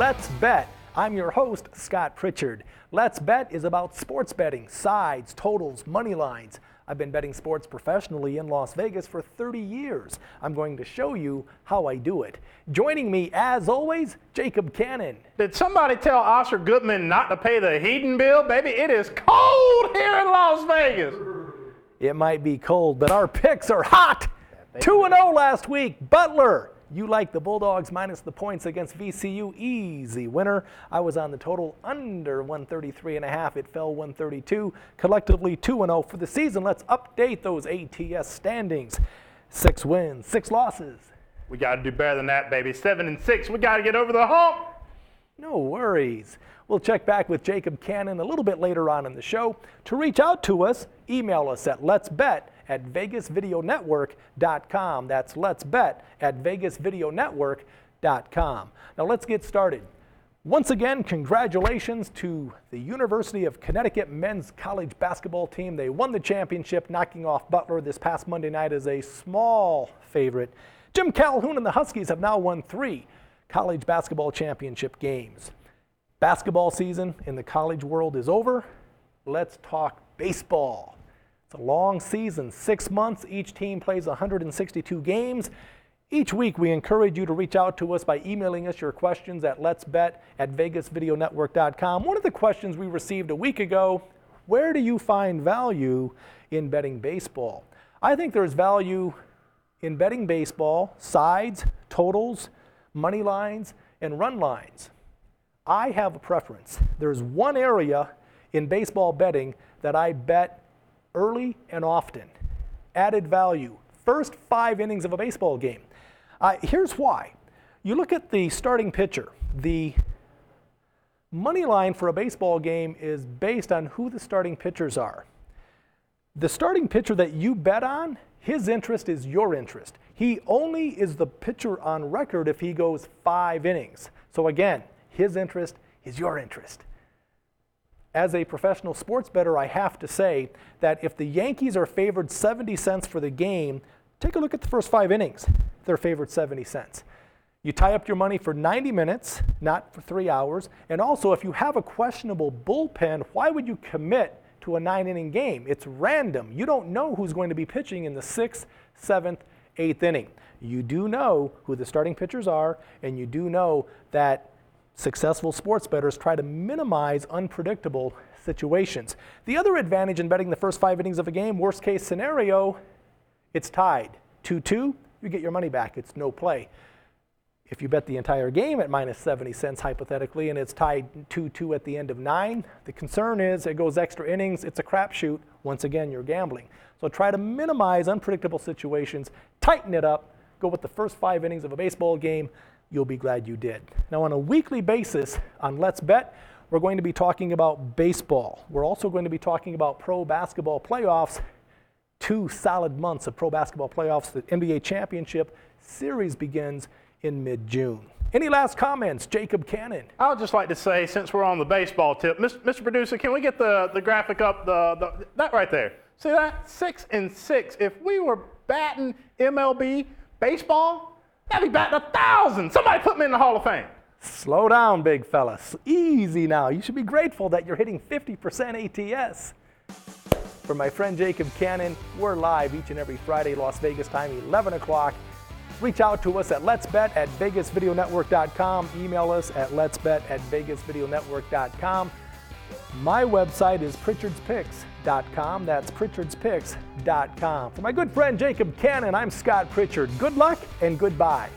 Let's Bet. I'm your host, Scott Pritchard. Let's Bet is about sports betting, sides, totals, money lines. I've been betting sports professionally in Las Vegas for 30 years. I'm going to show you how I do it. Joining me, as always, Jacob Cannon. Did somebody tell Oscar Goodman not to pay the heating bill? Baby, it is cold here in Las Vegas. It might be cold, but our picks are hot. 2 0 last week. Butler. You like the Bulldogs minus the points against VCU. Easy winner. I was on the total under 133 and a half. It fell 132. Collectively 2 0 for the season. Let's update those ATS standings. Six wins, six losses. We got to do better than that, baby. Seven and six. We got to get over the hump. No worries. We'll check back with Jacob Cannon a little bit later on in the show. To reach out to us, email us at let's bet at vegasvideonetwork.com. That's let's bet at vegasvideonetwork.com. Now let's get started. Once again, congratulations to the University of Connecticut men's college basketball team. They won the championship, knocking off Butler this past Monday night as a small favorite. Jim Calhoun and the Huskies have now won three college basketball championship games. Basketball season in the college world is over. Let's talk baseball. It's a long season, six months. Each team plays 162 games. Each week, we encourage you to reach out to us by emailing us your questions at let's bet at vegasvideonetwork.com. One of the questions we received a week ago where do you find value in betting baseball? I think there's value in betting baseball, sides, totals, money lines, and run lines. I have a preference. There's one area in baseball betting that I bet early and often. Added value. First five innings of a baseball game. Uh, here's why. You look at the starting pitcher. The money line for a baseball game is based on who the starting pitchers are. The starting pitcher that you bet on, his interest is your interest. He only is the pitcher on record if he goes five innings. So again, his interest is your interest. As a professional sports bettor, I have to say that if the Yankees are favored 70 cents for the game, take a look at the first five innings. They're favored 70 cents. You tie up your money for 90 minutes, not for three hours. And also, if you have a questionable bullpen, why would you commit to a nine inning game? It's random. You don't know who's going to be pitching in the sixth, seventh, eighth inning. You do know who the starting pitchers are, and you do know that Successful sports bettors try to minimize unpredictable situations. The other advantage in betting the first five innings of a game, worst case scenario, it's tied. 2 2, you get your money back. It's no play. If you bet the entire game at minus 70 cents hypothetically and it's tied 2 2 at the end of nine, the concern is it goes extra innings, it's a crapshoot. Once again, you're gambling. So try to minimize unpredictable situations, tighten it up, go with the first five innings of a baseball game you'll be glad you did. Now, on a weekly basis on Let's Bet, we're going to be talking about baseball. We're also going to be talking about pro basketball playoffs. Two solid months of pro basketball playoffs. The NBA championship series begins in mid June. Any last comments, Jacob Cannon? I would just like to say, since we're on the baseball tip, Mr. Producer, can we get the, the graphic up? The, the that right there. See that? Six and six. If we were batting MLB baseball, That'd be batting a thousand. Somebody put me in the Hall of Fame. Slow down, big fella. Easy now. You should be grateful that you're hitting 50% ATS. For my friend Jacob Cannon, we're live each and every Friday, Las Vegas time, 11 o'clock. Reach out to us at let's bet at vegasvideonetwork.com. Email us at let's bet at vegasvideonetwork.com. My website is pritchardspicks.com. That's pritchardspicks.com. For my good friend Jacob Cannon, I'm Scott Pritchard. Good luck and goodbye.